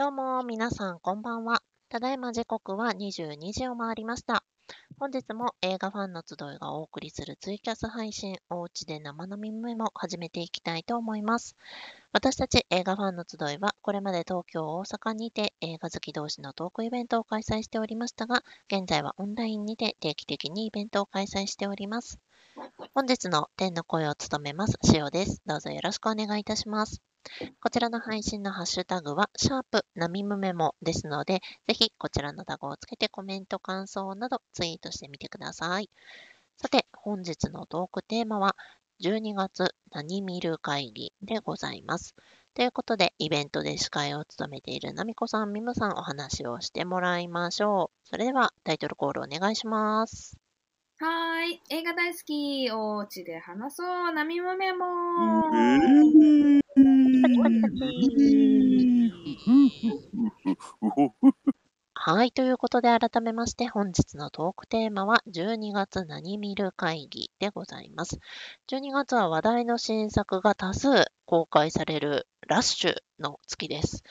どうも、皆さんこんばんは。ただいま時刻は22時を回りました。本日も映画ファンの集いがお送りするツイキャス配信、おうちで生飲みメモ始めていきたいと思います。私たち映画ファンの集いは、これまで東京、大阪にて映画好き同士のトークイベントを開催しておりましたが、現在はオンラインにて定期的にイベントを開催しております。本日の天の声を務めます、しおです。どうぞよろしくお願いいたします。こちらの配信のハッシュタグは、シャープナミムメモですので、ぜひこちらのタグをつけてコメント、感想などツイートしてみてください。さて、本日のトークテーマは、12月何見る会議でございます。ということで、イベントで司会を務めているナミコさん、ミムさん、お話をしてもらいましょう。それでは、タイトルコールお願いします。はーい。映画大好き。おうちで話そう。ナミムメモ。パチパチパチはい。ということで、改めまして、本日のトークテーマは、12月何見る会議でございます。12月は話題の新作が多数公開されるラッシュの月です。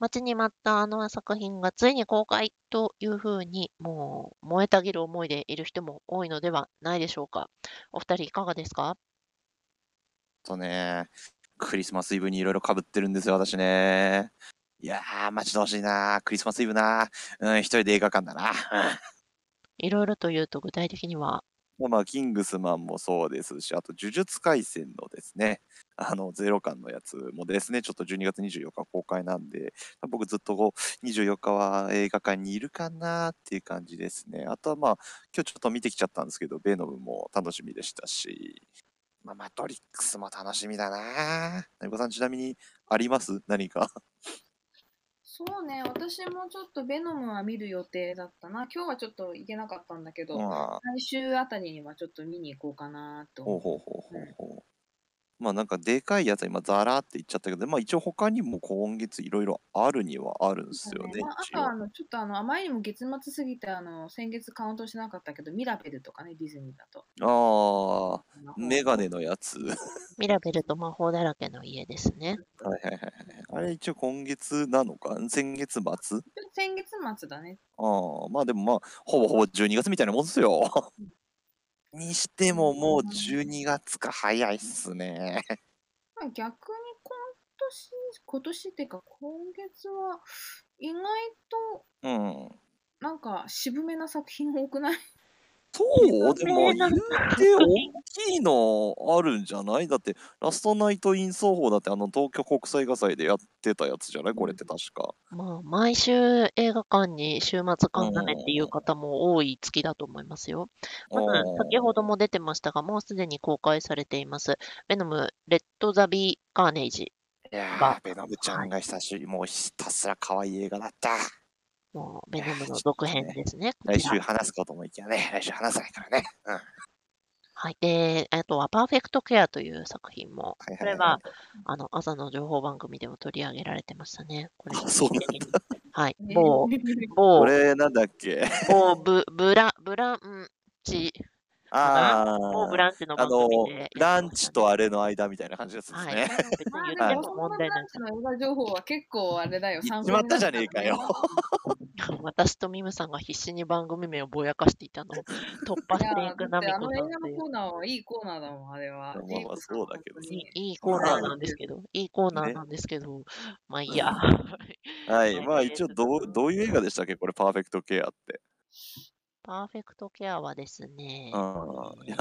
待ちに待ったあの作品がついに公開というふうに、もう燃えたぎる思いでいる人も多いのではないでしょうか。お二人いかがですか？とね、クリスマスイブにいろいろ被ってるんですよ、私ね。いやー、待ち遠しいな。クリスマスイブな。うん、一人で映画館だな。いろいろというと具体的には、まあ、キングスマンもそうですし、あと、呪術廻戦のですね、あの、ゼロ感のやつもですね、ちょっと12月24日公開なんで、僕ずっとこう、24日は映画館にいるかなっていう感じですね。あとはまあ、今日ちょっと見てきちゃったんですけど、ベノムも楽しみでしたし、まあ、マトリックスも楽しみだな。なみこさん、ちなみにあります？何か。そうね。私もちょっとベノムは見る予定だったな。今日はちょっと行けなかったんだけど、まあ、来週あたりにはちょっと見に行こうかなとほう思ほうほうほうほう。まあなんかでかいやつは今ザラって言っちゃったけど、まあ一応他にも今月いろいろあるにはあるんですよね。まあ、あとはあの、ちょっとあの、あまりにも月末すぎて、あの、先月カウントしなかったけど、ミラベルとかね、ディズニーだと。ああ、メガネのやつ。は いミラベルと魔法だらけの家ですね。はいはいはい。あれ一応今月なのか？先月末？先月末だね。ああ、まあでもまあ、ほぼほぼ12月みたいなもんですよ。にしてももう12月か早いっすね。まあ逆に今年、今年っていうか今月は意外とうん。なんか渋めな作品多くない？そうでも言うて大きいのあるんじゃない？だってラストナイト・イン奏法だってあの東京国際映画祭でやってたやつじゃない？これって確か。まあ、毎週映画館に週末観だねっていう方も多い月だと思いますよ。まず、先ほども出てましたが、もうすでに公開されています。ベノム、レッド・ザ・ビー・カーネージ。いやがー、ベノムちゃんが久しぶり、もうひたすら可愛い映画だった。もうベノムの続編ですね。こ来週話すかと思いきやね、来週話さないからね。うん。ははい。で、あとは、パーフェクト・ケアという作品も、いこれは、あの、朝の情報番組でも取り上げられてましたね。これあそうなんだはい。某、某こ、れなんだっけ？某ブ、ブラ、ブランチ、あ某ブー、ランチの番あの組でね、ランチとあれの間みたいな感じですはい。ね。別にまあ言ってもランチの映画情報は結構あれだよ、参決まったじゃねえかよ。私とミムさんが必死に番組名をぼやかしていたのを突破していくナミだってあコさんっていうの映画のコーナーはいいコーナーだもん、あれは。まあまあそうだけどいいいコーナーなんですけど、いいコーナーねなんですけど、まあいいや。はい。まあ一応どう、どういう映画でしたっけ？これ、パーフェクトケアって。パーフェクトケアはですね、うん。いや、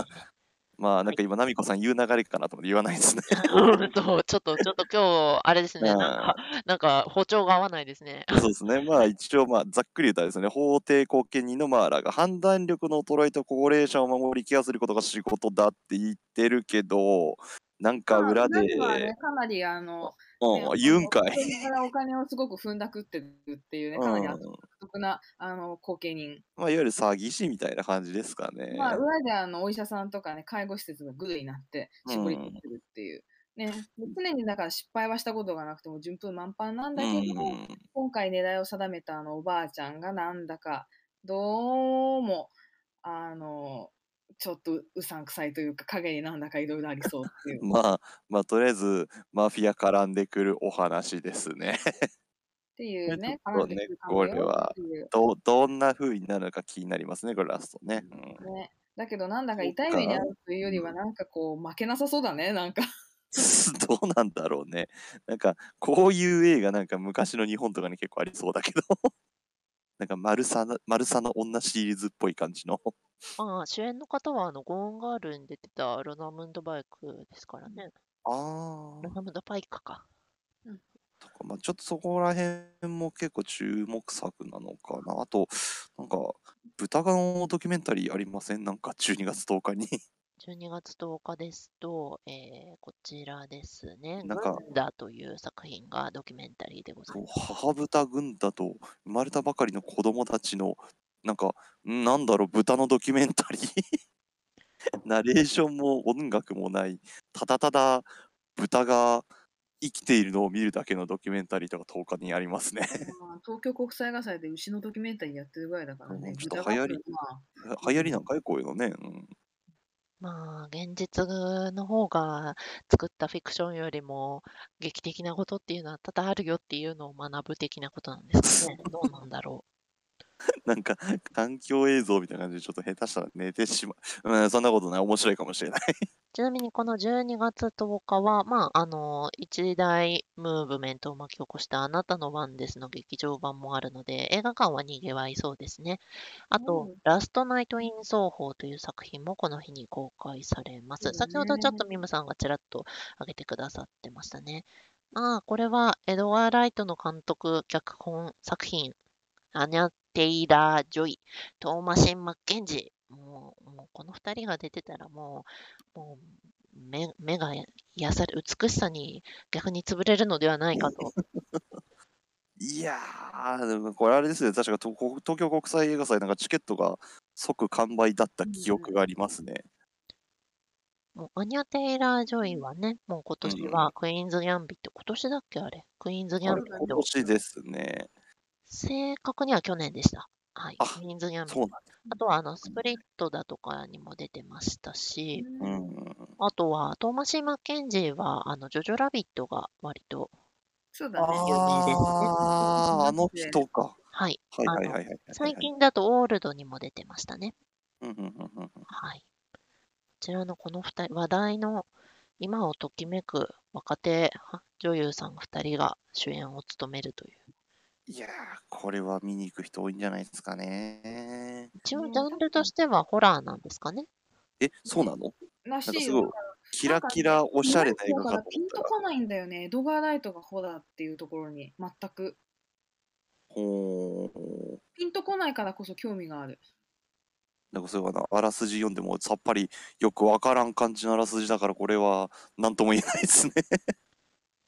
まあなんか今、ナミコさん言う流れかなと思って言わないですね。ちょっと、ちょっと今日、あれですね、うんなんか、なんか、歩調が合わないですね。そうですね。まあ一応、まあざっくり言ったらですね、法廷後見人のマーラが判断力の衰えと高齢者を守りケアすることが仕事だって言ってるけど、なんか裏で、ね、かなりあの、ねうん、言うんかい。からお金をすごく踏んだくってるっていうね、かなり悪徳な、あの後見人。まあいわゆる詐欺師みたいな感じですかね。まあ、裏であのお医者さんとかね、介護施設がグルになって絞り取ってるっていう。ね、常にだから失敗はしたことがなくても順風満帆なんだけど、うん今回狙いを定めたあのおばあちゃんがなんだかどうもあのちょっとうさんくさいというか影になんだかいろいろありそうっていう。まあ、まあとりあえずマフィア絡んでくるお話ですね。っていうね、ちょっとね絡んでくこれは。どどんな風になるのか気になりますね、これラストね。うんね、だけどなんだか痛い目に遭かうというよりはなんかこう負けなさそうだね、なんか。どうなんだろうね。なんか、こういう映画なんか昔の日本とかに結構ありそうだけど。なんか、マルサの、マルサの女シリーズっぽい感じの。まあ、主演の方は、あの、ゴーンガールに出てたロナムンドバイクですからね。あロナムンドバイクか。とか、まあ、ちょっとそこら辺も結構注目作なのかな。あと、なんか、豚のドキュメンタリーありません？なんか12月10日に。12月10日ですと、えーこちらですね。なんかグンダという作品がドキュメンタリーでございそうます。母豚軍だと生まれたばかりの子供たちの、なんか、んなんだろう、豚のドキュメンタリー？ナレーションも音楽もない、ただただ豚が生きているのを見るだけのドキュメンタリーとか10日にありますね。まあ東京国際映画祭で牛のドキュメンタリーやってるぐらいだからね。流行りまあ流行りなんかよ、こういうのね。うん、まあ、現実の方が作ったフィクションよりも劇的なことっていうのは多々あるよっていうのを学ぶ的なことなんですかね。どうなんだろ なんか、環境映像みたいな感じで、ちょっと下手したら寝てしまう。うん、そんなことない。面白いかもしれない。う。ちなみにこの12月10日は、まあ、あの、一大ムーブメントを巻き起こしたあなたの番ですの劇場版もあるので、映画館は賑わいそうですね。あと、うんラストナイト・イン奏法という作品もこの日に公開されます。先ほどちょっとミムさんがちらっと挙げてくださってましたね。まあ、これはエドワー・ライトの監督、脚本作品、アニャ・テイラー・ジョイ、トーマシン・マッケンジー。もう、もうこの二人が出てたらもう、もう目目が癒され、美しさに逆に潰れるのではないかと。いやー、でもこれあれですよ。確か東東京国際映画祭なんかチケットが即完売だった記憶がありますね。もうアニャ・テイラー・ジョイはね、もう今年はクイーンズ・ギャンビット、今年だっけあれ、クイーンズ・ギャンビット、年ですね。正確には去年でした。はい、あクイーンズ・ギャンビット。そうなんあとはあのスプリットだとかにも出てましたし、ううんん。あとはトーマシー・マッケンジーはあのジョジョ・ラビットが割と、そうだね。有名ですねあー、あの人か。はい、はいあのはいはいはいはい。最近だとオールドにも出てましたね。うんうんうんうんはい。こちらのこの二人、話題の今をときめく若手女優さん二人が主演を務めるという。いやー、これは見に行く人多いんじゃないですかね。一応ジャンルとしてはホラーなんですかね。え、そうなの？らしいなんかすごいよ。キラキラおしゃれな映画かとだからピン思ったら。とこないんだよね。エドガー・ライトがホラーっていうところに全く。ほー。ピンとこないからこそ興味がある。なんかそういうかな、あらすじ読んでもさっぱりよくわからん感じのあらすじだから、これは何とも言えないですね。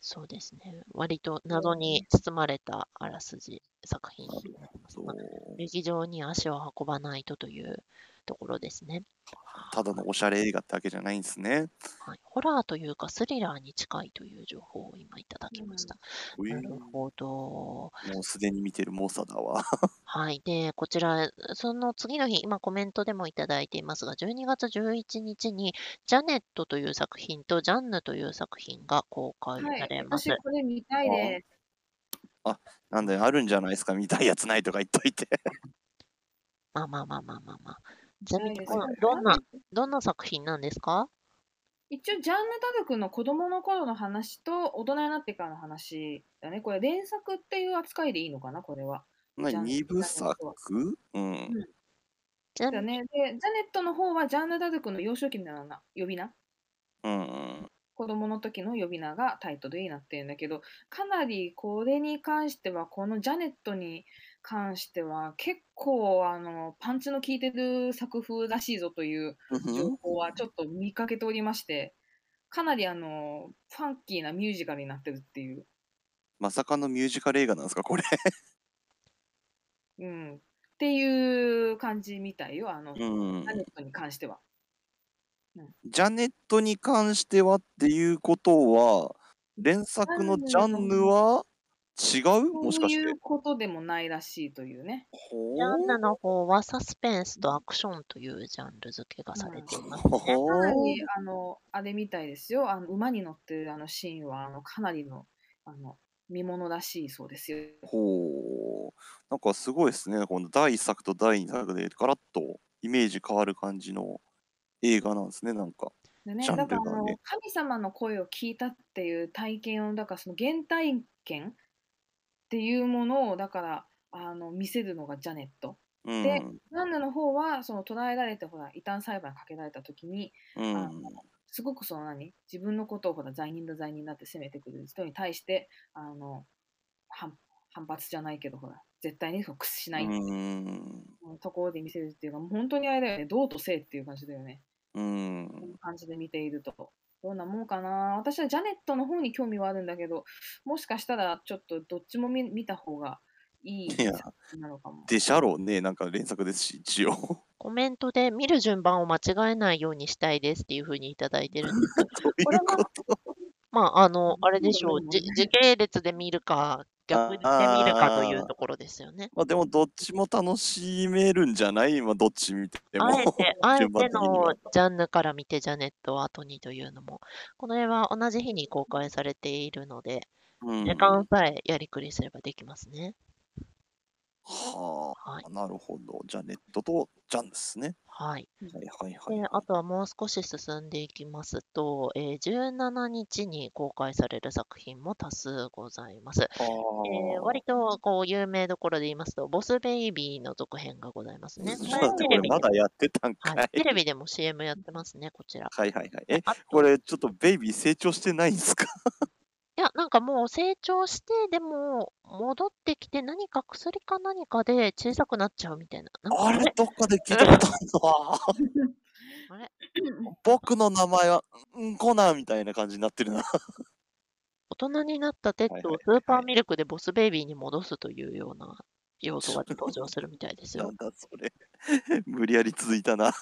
そうですね。割と謎に包まれたあらすじ作品になりますそう。が劇場に足を運ばないとというところですね。ただのおしゃれ映画ってわけじゃないんですね。はい、ホラーというかスリラーに近いという情報を今いただきました。ういなるほど。もうすでに見てる猛者だわ。はい。で、こちら、その次の日、今コメントでもいただいていますが、12月11日に、ジャネットという作品とジャンヌという作品が公開はいされ。ます。私これ見たいです。なんであるんじゃないですか見たいやつないとか言っといて。まあまあまあまあまあまあ。ちなみにこのどんな、どんな作品なんですか？一応、ジャンヌ・ダルクの子供の頃の話と大人になってからの話だね。これ連作っていう扱いでいいのかな、これは。じゃあ部作？うん。だね。で、ジャネットの方はジャンヌ・ダルクの幼少期のな呼び名うんうん。子供の時の呼び名がタイトルになってるんだけど、かなりこれに関しては、このジャネットに関しては、結構あのパンチの効いてる作風らしいぞという情報はちょっと見かけておりまして、かなりあのファンキーなミュージカルになってるっていう、まさかのミュージカル映画なんですかこれ。うん、っていう感じみたいよ、あの、ジうんャネットに関しては。ジャネットに関してはっていうことは、連作のジャンヌは？違う？もしかしてそういう。ことでもないらしいというね。ほジャンヌの方はサスペンスとアクションというジャンル付けがされていますね。ほかなりあのあれみたいですよあの馬に乗ってるあのシーンはあのかなりのあの見ものらしいそうですよ。ほう。なんかすごいですね。この第1作と第2作でガラッとイメージ変わる感じの映画なんですね、なんか。でね、だからあの。神様の声を聞いたっていう体験をだからその原体験っていうものをだからあの見せるのがジャネット。うで、ん。ナンヌの方はその捕らえられてほら異端裁判かけられた時にうあのん。すごくその何自分のことをほら罪人だ罪人だって責めてくる人に対してあの反反発じゃないけどほら絶対に屈しうないっていうん。ところで見せるっていうかもう本当にあれだよね道と性っていう感じだよね。うん。感じで見ていると。どんなもんかな私はジャネットの方に興味はあるんだけど、もしかしたらちょっとどっちも見見た方がいいいや、なのかも。でしゃろうね。なんか連作ですし、一応。コメントで見る順番を間違えないようにしたいですっていうふうにいただいてるんです。どういうこと？まあ、あの、あれでしょう。じ時系列で見るか、逆で見るかというところですよね。まあでもどっちも楽しめるんじゃない？まあどっち見ても。あえて、あえてのジャンヌから見てジャネットを後にというのも、この絵は同じ日に公開されているので、うん時間さえやりくりすればできますね。ははいあ、。なるほど。じゃあネットとジャンですね。はい。はいはいはい、で、あとはもう少し進んでいきますと、えー17日に公開される作品も多数ございます。あえー割とこう有名どころで言いますと、ボスベイビーの続編がございますね。こちょっとれテレビでまだやってたんかい？はい、テレビでも CM やってますね、こちら。はいはいはい。え、あこれちょっとベイビー成長してないんですか？いや、なんかもう成長して、でも戻ってきて何か薬か何かで小さくなっちゃうみたいな。なんかああれ？れどっかで聞いたことあるわ。あれ？僕の名前は、うんコナンみたいな感じになってるな。大人になったテッドをスーパーミルクでボスベイビーに戻すというような要素が登場するみたいですよなん。だそれ。無理やり続いたな。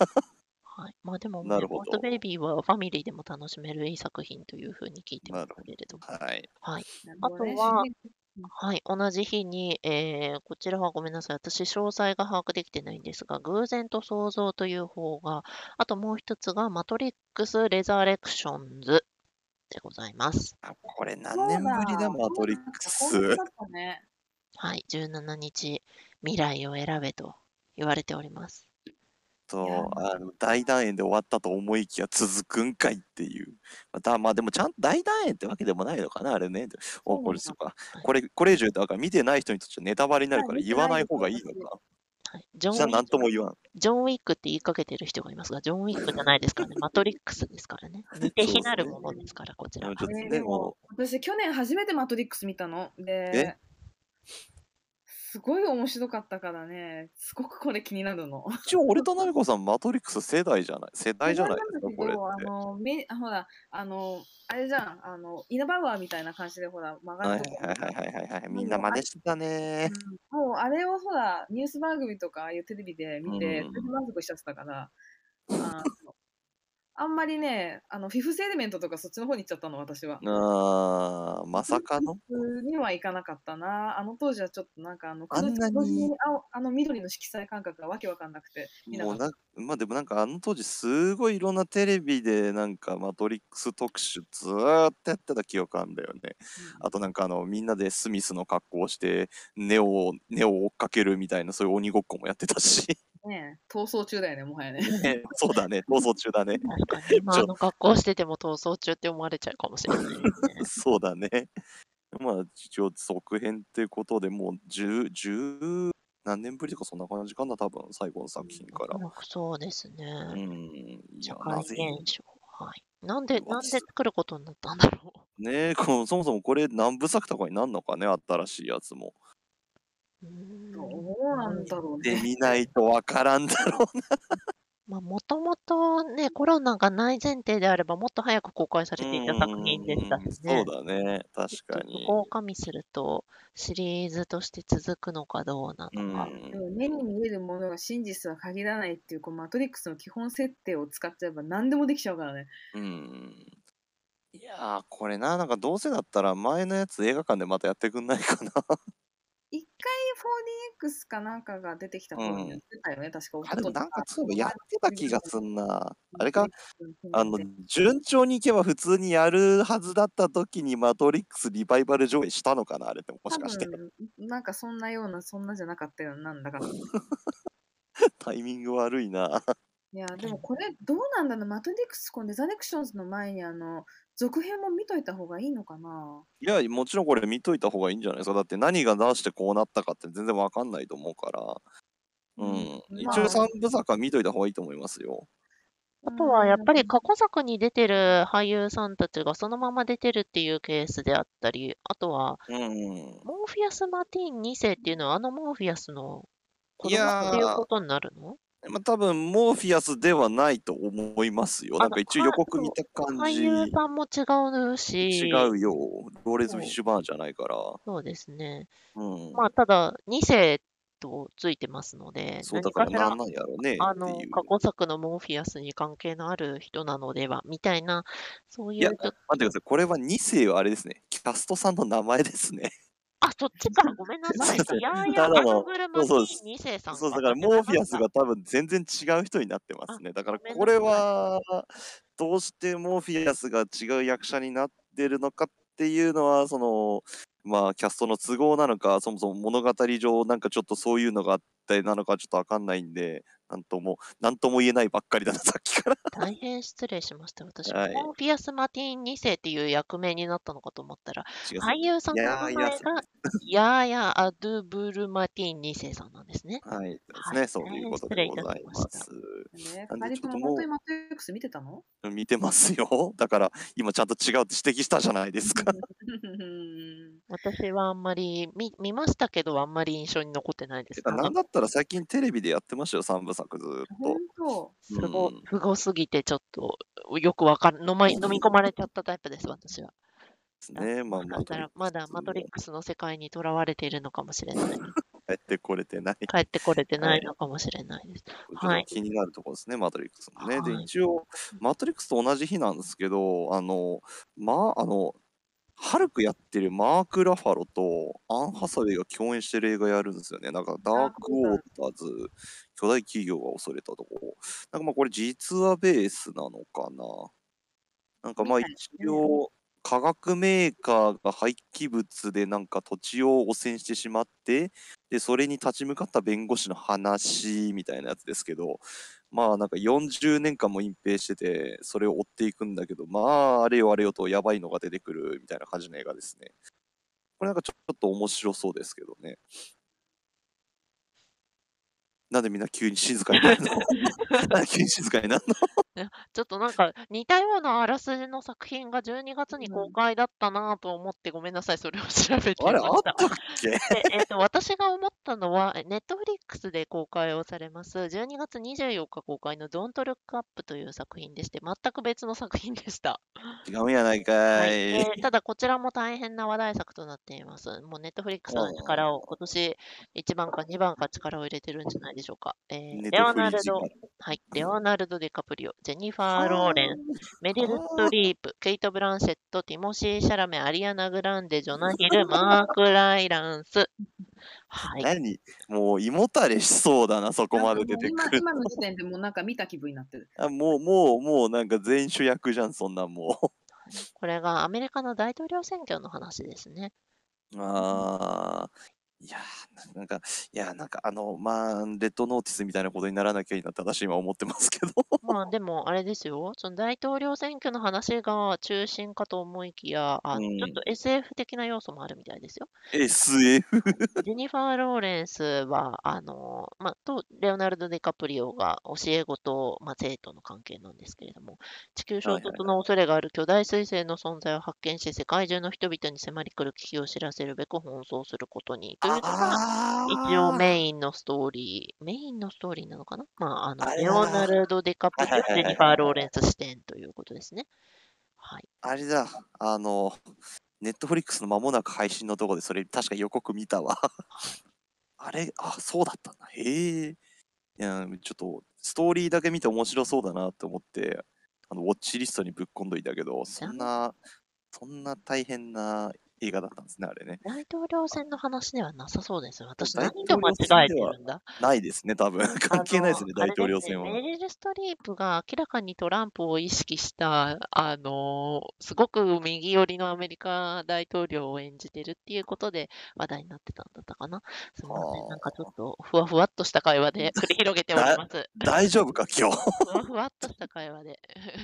はい、まあでも、ね、なるほどベイビーはファミリーでも楽しめるいい作品というふうに聞いてますけれども。はい。はい。あとははい、同じ日に、えーこちらはごめんなさい。私、詳細が把握できてないんですが、偶然と想像という方が、あともう一つが、マトリックス・レザレクションズでございます。あこれ何年ぶりだ、マトリックス。はい、17日、未来を選べと言われております。とあの大団円で終わったと思いきや続くんかいっていう。またまあでもちゃんと大団円ってわけでもないのかな、あれね。おこれそうかはい。これ、これ以上言うと、だから見てない人にとってはネタバレになるからはい言わない方がいいのか。はい、ジョンじゃあ何ウィックとも言わん。ジョン・ウィックって言いかけてる人がいますが、ジョン・ウィックじゃないですからね、マトリックスですからね。似て非なるものですから、こちらは。ね、私去年初めてマトリックス見たので、すごい面白かったからね、すごくこれ気になるの。う一応俺となるこさん、マトリックス世代じゃない？世代じゃないですか、これっあて。のめあほら、あの、あれじゃん、あの、イナバウアーみたいな感じでほら、曲はいがってはいはいはいはいはい。みんな真似してたね。うんもうあれをほら、ニュース番組とかああいうテレビで見て、うん満足しちゃってたから、あのあんまりね、あのフィフスエレメントとかそっちの方に行っちゃったの、私は。あーまさかの？にはいかなかったな。あの当時はちょっとなんかあの、あんなに？あの緑の色彩感覚がわけわかんなくて、見なもうなまあでもなんかあの当時すごいいろんなテレビでなんかマトリックス特集ずーっとやってた記憶あんだよね。あとなんかあのみんなでスミスの格好をしてネオをネオを追っかけるみたいなそういう鬼ごっこもやってたし。ねえ逃走中だよね、もはやね。ねそうだね、逃走中だね。確かに、今ちょあの格好してても逃走中って思われちゃうかもしれないね。そうだね。まあ一応続編っていうことでもう十十何年ぶりとかそんな感じかな多分最後の作品から。おそうですね。うん。い社やな会ぜ現象。はい。なんで、なんで作ることになったんだろねえこのそもそもこれ何部作とかになるのかね新しいやつも。どうなんだろうね。で見ないとわからんだろうな。まあ、もともとね、コロナがない前提であれば、もっと早く公開されていた作品でしたしね。うんそうだね確かにそ。こを加味すると、シリーズとして続くのかどうなうのか。んでも目に見えるものが真実は限らないっていうこうマトリックスの基本設定を使っちゃえば何でもできちゃうからね。うん。いやーこれななんかどうせだったら前のやつ映画館でまたやってくんないかな。一 4DX かなんかが出てきた頃にやってたよね、確か。あ、でもなんかそういえばやあってた気がすんな。あれか、うんあの、順調にいけば普通にやるはずだった時にマトリックスリバイバル上映したのかなあれってもしかして。なんかそんなような、そんなじゃなかったよなんだか。タイミング悪いな。いや、でもこれどうなんだろう、マトリックス、このデザネクションズの前にあの、続編も見といた方がいいのかな？いや、もちろんこれ見といた方がいいんじゃないですか。だって何が出してこうなったかって全然わかんないと思うから。うん。うん一まあ応三部作は見といた方がいいと思いますよ。あとはやっぱり過去作に出てる俳優さんたちがそのまま出てるっていうケースであったり、あとはうん。モーフィアス・マティーン2世っていうのはあのモーフィアスの子いやー供っていうことになるの？まあ、多分モーフィアスではないと思いますよ。あなんか一応予告見た感俳じ。優さんも違うし、違うよ。ローレンズ・フィッシュバーンじゃないから。そうですね。うん。まあ、ただ、2世とついてますので、そうだから何なんなんやろうねあのっていう。過去作のモーフィアスに関係のある人なのでは、みたいな、そういいやうちょっと、待ってください。これは2世はあれですね。キャストさんの名前ですね。あ、そっちか、ごめんなさい。いやいや、アただのナグルマティそうそう。2世さん。そうだからモーフィアスが多分全然違う人になってますね。だからこれはどうしてモーフィアスが違う役者になってるのかっていうのはそのまあキャストの都合なのかそもそも物語上なんかちょっとそういうのがあってなのかちょっとわかんないんでなんともなんとも言えないばっかりだな さっきから。大変失礼しました。私、はいモーフィアス・マティーン2世っていう役名になったのかと思ったら、俳優さんの名前いやいやが、ヤーヤ・アドゥブル・マティーン2世さんなんですね。はいですね、はいそういうことでございます。ね、なんでちょっともうも本当にマトリックス見てたの？見てますよ。だから今ちゃんと違うって指摘したじゃないですか。私はあんまり見、見ましたけど、あんまり印象に残ってないですてかなんだったら最近テレビでやってましたよ、3部作ずーっ本と。当すごうん、すごすぎて、ちょっと、よくわかん、飲ま、飲み込まれちゃったタイプです、私は。ですね。まあ、だったら、まだマトリックスの世界にとらわれているのかもしれない。帰ってこれてない。帰ってこれてないのかもしれないです。はいと気になるところですね、マトリックスもね。で、はい一応、マトリックスと同じ日なんですけど、あの、まあ、あの、ハルクやってるマーク・ラファロとアン・ハサウェイが共演してる映画やるんですよね。なんか、ダーク・ウォーターズ、巨大企業が恐れたとこ。なんかまあ、これ実話ベースなのかな。なんかまあ、一応、化学メーカーが廃棄物でなんか土地を汚染してしまって、で、それに立ち向かった弁護士の話みたいなやつですけど、まあなんか40年間も隠蔽してて、それを追っていくんだけど、まああれよあれよとやばいのが出てくるみたいな感じの映画ですね。これなんかちょっと面白そうですけどね。なんでみんな急に静かになるの？なんで急に静かになるの？ちょっとなんか似たようなあらすじの作品が12月に公開だったなと思ってごめんなさい、それを調べてみあれあった。たっけ？でえっと、私が思ったのは、ネットフリックスで公開をされます、12月24日公開の Don't Look Up という作品でして、全く別の作品でした。違うんやないかはいい。えーただ、こちらも大変な話題作となっています。もうネットフリックスの力を今年1番か2番か力を入れてるんじゃないでしょうか？えーネレオナルドはい、レオナルド・ディカプリオ、ジェニファー・ローレン、メリル・ストリープ、ケイト・ブランシェット、ティモシー・シャラメ、アリアナ・グランデ、ジョナ・ヒル、マーク・ライランス。はい。何？もう胃もたれしそうだな、そこまで出てくる。今今の時点でもうなんか見た気分になってる。あもう、もう、もうなんか全員主役じゃん、そんなんもう。これがアメリカの大統領選挙の話ですね。ああ、いやー、なんか、いや、なんかあの、まあ、レッドノーティスみたいなことにならなきゃいいなって私今思ってますけど。まあでもあれですよ、その大統領選挙の話が中心かと思いきや、あのうんちょっと SF 的な要素もあるみたいですよ。SF? ジェニファー・ローレンスは、あの、まあ、と、レオナルド・ディカプリオが教え子と、まあ、生徒の関係なんですけれども、地球衝はいはい突の恐れがある巨大彗星の存在を発見し、世界中の人々に迫り来る危機を知らせるべく奔走することに、というのが、あ一応メインのストーリー、メインのストーリーなのかな？まあ、あの、あれだレオナルド・ディカプリオ、ジェニファー・ローレンス視点ということですね。はい。あれだ、あの、ネットフリックスの間もなく配信のとこでそれ確か予告見たわ。あれ、あ、そうだったんだ。へえ。いや、ちょっと、ストーリーだけ見て面白そうだなって思って、あの、ウォッチリストにぶっ込んどいたけど、そんな、そんな大変な映画だったんですね、あれね。大統領選の話ではなさそうですよ。私大何と間統領選違えてではるんだ？ないですね、多分。関係ないですね、大統領選は。ねメリル・ストリープが明らかにトランプを意識した、あの、すごく右寄りのアメリカ大統領を演じてるっていうことで話題になってたんだったかな。すみません。なんかちょっとふわふわっとした会話で 繰り広げております。大丈夫か、今日？ふわふわっとした会話で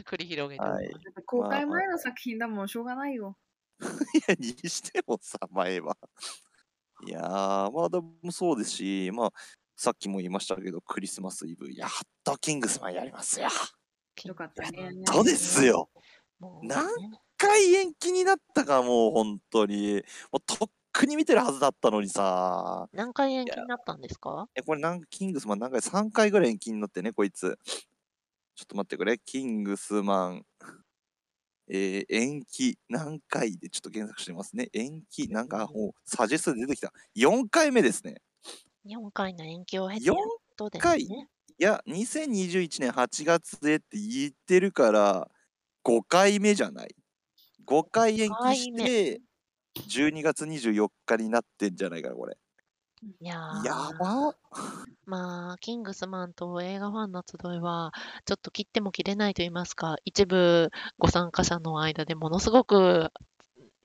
繰り広げております。だって公開前の作品だもん、しょうがないよ。いや、にしてもさ、前は。いやー、まあでもそうですし、まあ、さっきも言いましたけど、クリスマスイブ、やっとキングスマンやりますよ。よかったね。そうですよ。もうなんね一回延期になったか、もう本当に。もうとっくに見てるはずだったのにさ。何回延期になったんですか？え、これなんキングスマン何回 ?3 回ぐらい延期になってね、こいつ。ちょっと待ってくれ。キングスマン。えー延期何回でちょっと検索してますね。延期、なんか、もうサジェストで出てきた。4回目ですね。?4 回の延期を経て4やっとです回ね。いや、2021年8月でって言ってるから、5回目じゃない。5回延期し5回て、12月24日になってんじゃないかな、これ。いやー。やば。まあ、キングスマンと映画ファンの集いは、ちょっと切っても切れないと言いますか、一部ご参加者の間でものすごく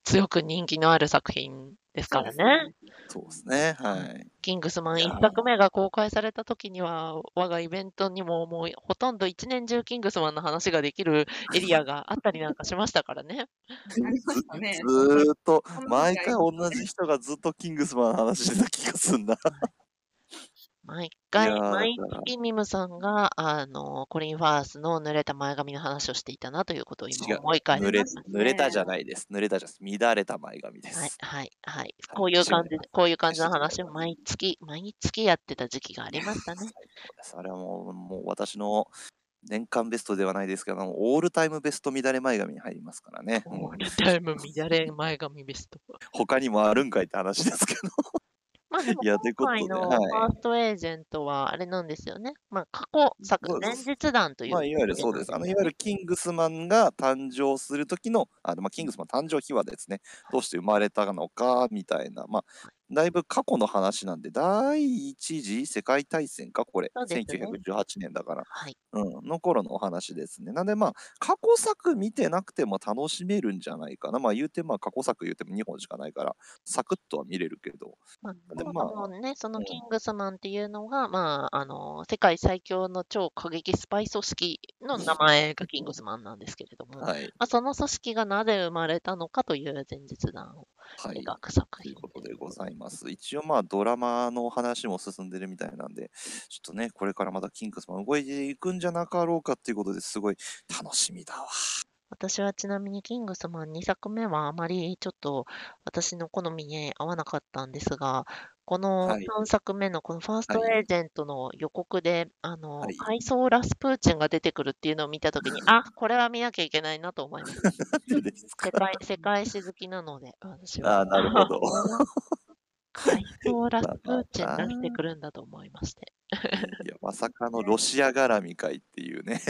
強く人気のある作品ですからね。そうですね。はい。キングスマンいやー1作目が公開された時には、我がイベントにももうほとんど一年中キングスマンの話ができるエリアがあったりなんかしましたからね。ありましたね。ずーっと毎回同じ人がずっとキングスマンの話してた気がすんな。毎回、毎月ミムさんが、あの、コリン・ファースの濡れた前髪の話をしていたなということを違今う思い返し濡れました。濡れたじゃないです。濡れたじゃないです。乱れた前髪です。はい、はい、はい。はいこういう感じこういう感じの話を毎月、毎月やってた時期がありましたね。最高ですあれはもう、もう私の年間ベストではないですけど、オールタイムベスト乱れ前髪に入りますからね。オールタイム乱れ前髪ベスト。他にもあるんかいって話ですけど。まあでもいやということで今回のフはいァーストエージェントはあれなんですよね。まあ過去作前日談というまあ、いわゆるそうです。あの、いわゆるキングスマンが誕生する時の、あまあ、キングスマン誕生秘話ですね。どうして生まれたのか、みたいな。まあ、だいぶ過去の話なんで、第一次世界大戦か、これ。ね1918年だから。はい。うん、の頃のお話ですね。なんでまあ、過去作見てなくても楽しめるんじゃないかな。まあ言うてまあ過去作言うても2本しかないから、サクッとは見れるけど。まあ、そでまあもそもね、そのうんキングスマンっていうのが、まあ、あの、世界最強の超過激スパイ組織の名前がキングスマンなんですけれども、はい。まあ、その組織がなぜ生まれたのかという前日談をはい。描く作品ということでございます。一応まあドラマの話も進んでるみたいなんで、ちょっとね、これからまたキングスマン動いていくんじゃなかろうかっていうことですごい楽しみだわ。私はちなみにキングスマン2作目はあまりちょっと私の好みに合わなかったんですが、このはい3作目のこのファーストはいエージェントの予告で、あのはい、階層ラスプーチンが出てくるっていうのを見たときに、あ、これは見なきゃいけないなと思いました。でですか世界、世界史好きなので、私は。ああ、なるほど。階層ラスプーチンまあまあ出してくるんだと思いまして。いや、まさかのロシア絡みかいっていうね。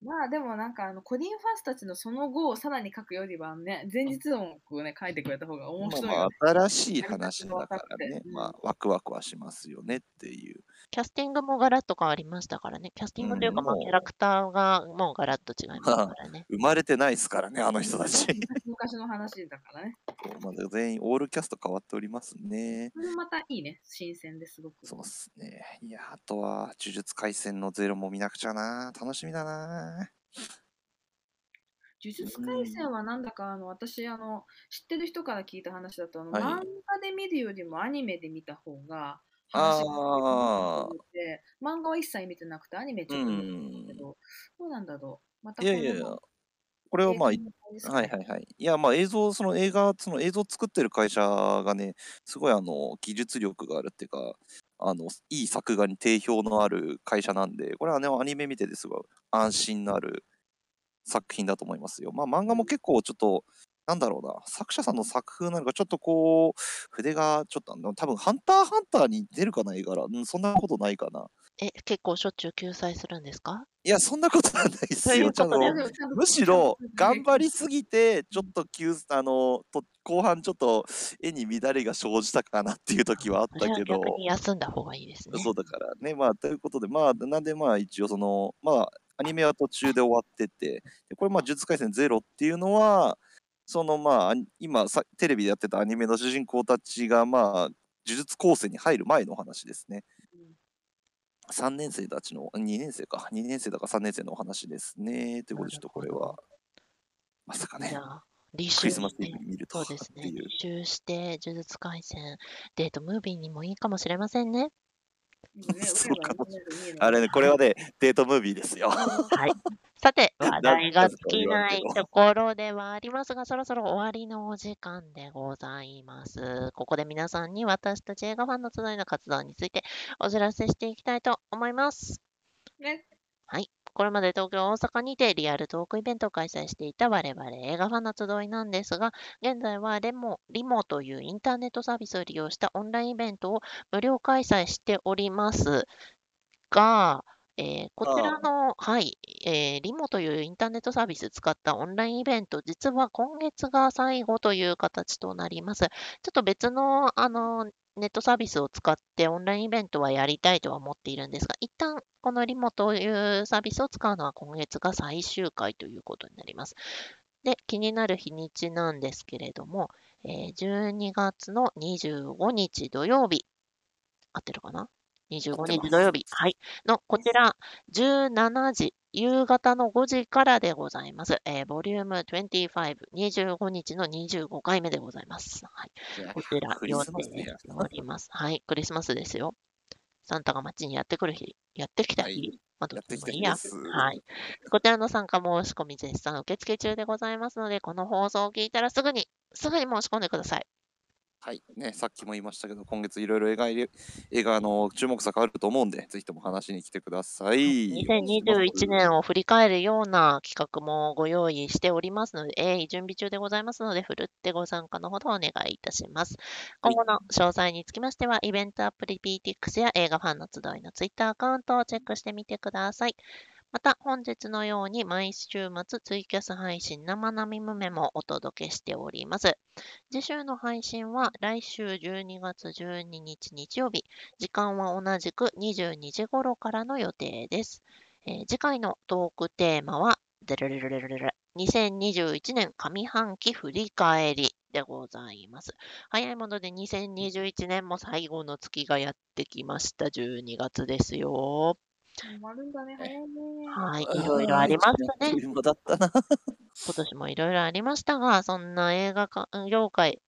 まあでもなんかあのコリン・ファースたちのその後をさらに書くよりはね、前日音をね書いてくれた方が面白いよね。まあまあ、新しい話だからねて、うんまあ、ワクワクはしますよねっていう。キャスティングもガラッと変わりましたからね。キャスティングというか、まあ、キャラクターがもうガラッと違いますからね。生まれてないですからね、あの人たち。昔の話だからね。まだ全員オールキャスト変わっておりますね。それもまたいいね。新鮮ですごく。そうっすね。いや、あとは、呪術廻戦のゼロも見なくちゃな。楽しみだな。呪術廻戦はなんだかあの私あの知ってる人から聞いた話だとあの、はい漫画で見るよりもアニメで見た方が話が漫画は一切見てなくてアニメちょっと見たんだけど、どうなんだろうまたいやいやいや、これはまあ、はいはいはい。いや、まあ映像、その映画、その映像作ってる会社がね、すごいあの、技術力があるっていうか、あの、いい作画に定評のある会社なんで、これはね、アニメ見ててすごい安心のある作品だと思いますよ。まあ漫画も結構ちょっと、なんだろうな、作者さんの作風なのか、ちょっとこう、筆がちょっと多分ハンターハンターに出るかな、絵柄。うん、そんなことないかな。え、結構しょっちゅう救済するんですか？いや、そんなことはないっすよ。むしろ頑張りすぎて、ちょっと急、あの、と後半ちょっと絵に乱れが生じたかなっていう時はあったけど、休んだ方がいいですね。そうだからね、まあ、ということで、まあ、なんでまあ、一応その、まあ、アニメは途中で終わってて、でこれ、まあ、呪術廻戦ゼロっていうのは、そのまあ、今さ、テレビでやってたアニメの主人公たちが、まあ、呪術高専に入る前のお話ですね。3年生たちの、2年生か、2年生だか3年生のお話ですね。ということで、ちょっとこれは、まさかねじゃ、あ、履ク修リスマスに見るとそうですね、履。修して、呪術廻戦、デートムービーにもいいかもしれませんね。そうかもあれね、これはね、デートムービーですよ。はい。さて、話題が尽きないところではありますが、そろそろ終わりのお時間でございます。ここで皆さんに私たち映画ファンの集いの活動についてお知らせしていきたいと思います。ね。はい。これまで東京、大阪にてリアルトークイベントを開催していた我々映画ファンの集いなんですが、現在はレモ、リモというインターネットサービスを利用したオンラインイベントを無料開催しておりますが、えーこちらの、はい、えーリモというインターネットサービス使ったオンラインイベント、実は今月が最後という形となります。ちょっと別の、あの、ネットサービスを使ってオンラインイベントはやりたいとは思っているんですが、一旦このリモというサービスを使うのは今月が最終回ということになります。で、気になる日にちなんですけれども、えー12月の25日土曜日、合ってるかな ?25 日土曜日、はい、のこちら17時、夕方の5時からでございます。えーボリューム25、25日の25回目でございます。はい、こちらクリ予スマスね定しております。はい、クリスマスですよ。サンタが街にやってくる日、やってきた日、はいまあ、どっちもいいや。はい。こちらの参加申し込み絶賛受付中でございますので、この放送を聞いたらすぐに、すぐに申し込んでください。はい。ね、さっきも言いましたけど、今月いろいろ映画映画の注目作あると思うんで、ぜひとも話しに来てください。2021年を振り返るような企画もご用意しておりますので、鋭意準備中でございますので、ふるってご参加のほどお願いいたします。はい今後の詳細につきましては、イベントアプリ PTX や映画ファンの集いのツイッターアカウントをチェックしてみてください。また、本日のように毎週末ツイキャス配信生並みメもお届けしております。次週の配信は来週12月12日日曜日、時間は同じく22時頃からの予定です。えー次回のトークテーマは、でるるるるるる2021年上半期振り返りでございます。早いもので2021年も最後の月がやってきました。12月ですよ。終わるんだね、早いね。はい、いろいろありましたね。今年もいろいろありましたが、そんな映画か業界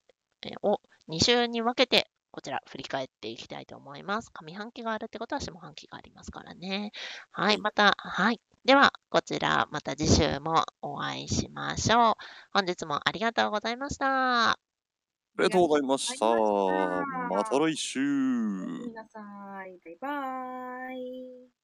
えーを2週に分けて、こちら振り返っていきたいと思います。上半期があるってことは下半期がありますからね。は、はいいまた、はい。では、こちら、また次週もお会いしましょう。本日もありがとうございました。ありがとうございました。ましたまた来週。皆さん、バイバーイ。